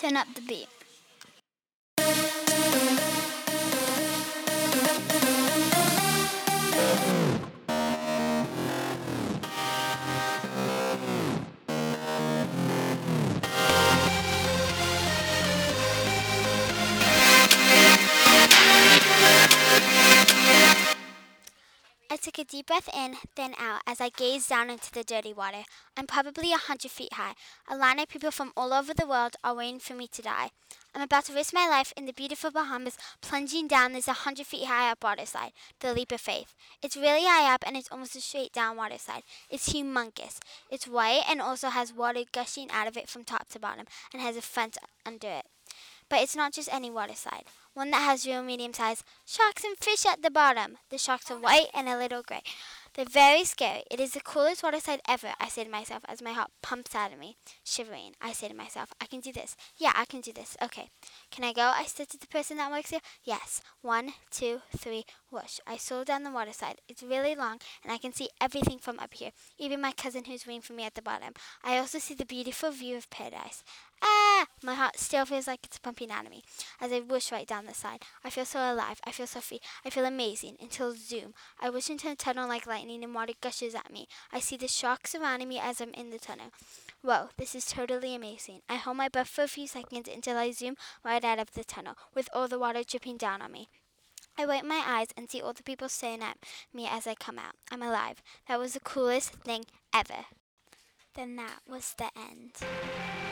Turn up the beat. Took a deep breath in, then out, as I gazed down into the dirty water. I'm probably a hundred feet high. A line of people from all over the world are waiting for me to die. I'm about to risk my life in the beautiful Bahamas, plunging down this a hundred feet high up water slide, the leap of faith. It's really high up and it's almost a straight down water slide. It's humongous. It's white and also has water gushing out of it from top to bottom and has a fence under it. But it's not just any water slide. One that has real medium sized sharks and fish at the bottom. The sharks are white and a little gray. They're very scary. It is the coolest water slide ever, I say to myself as my heart pumps out of me. Shivering, I say to myself, I can do this. Yeah, I can do this. Okay. Can I go? I said to the person that works here. Yes. One, two, three, whoosh. I slow down the water slide. It's really long, and I can see everything from up here, even my cousin who's waiting for me at the bottom. I also see the beautiful view of paradise. Ah! My heart still feels like it's pumping out of me as I whoosh right down the side. I feel so alive. I feel so free. I feel amazing until zoom. I whoosh into a tunnel like lightning and water gushes at me. I see the sharks surrounding me as I'm in the tunnel. Whoa, this is totally amazing. I hold my breath for a few seconds until I zoom right out of the tunnel with all the water dripping down on me. I wipe my eyes and see all the people staring at me as I come out. I'm alive. That was the coolest thing ever. Then that was the end.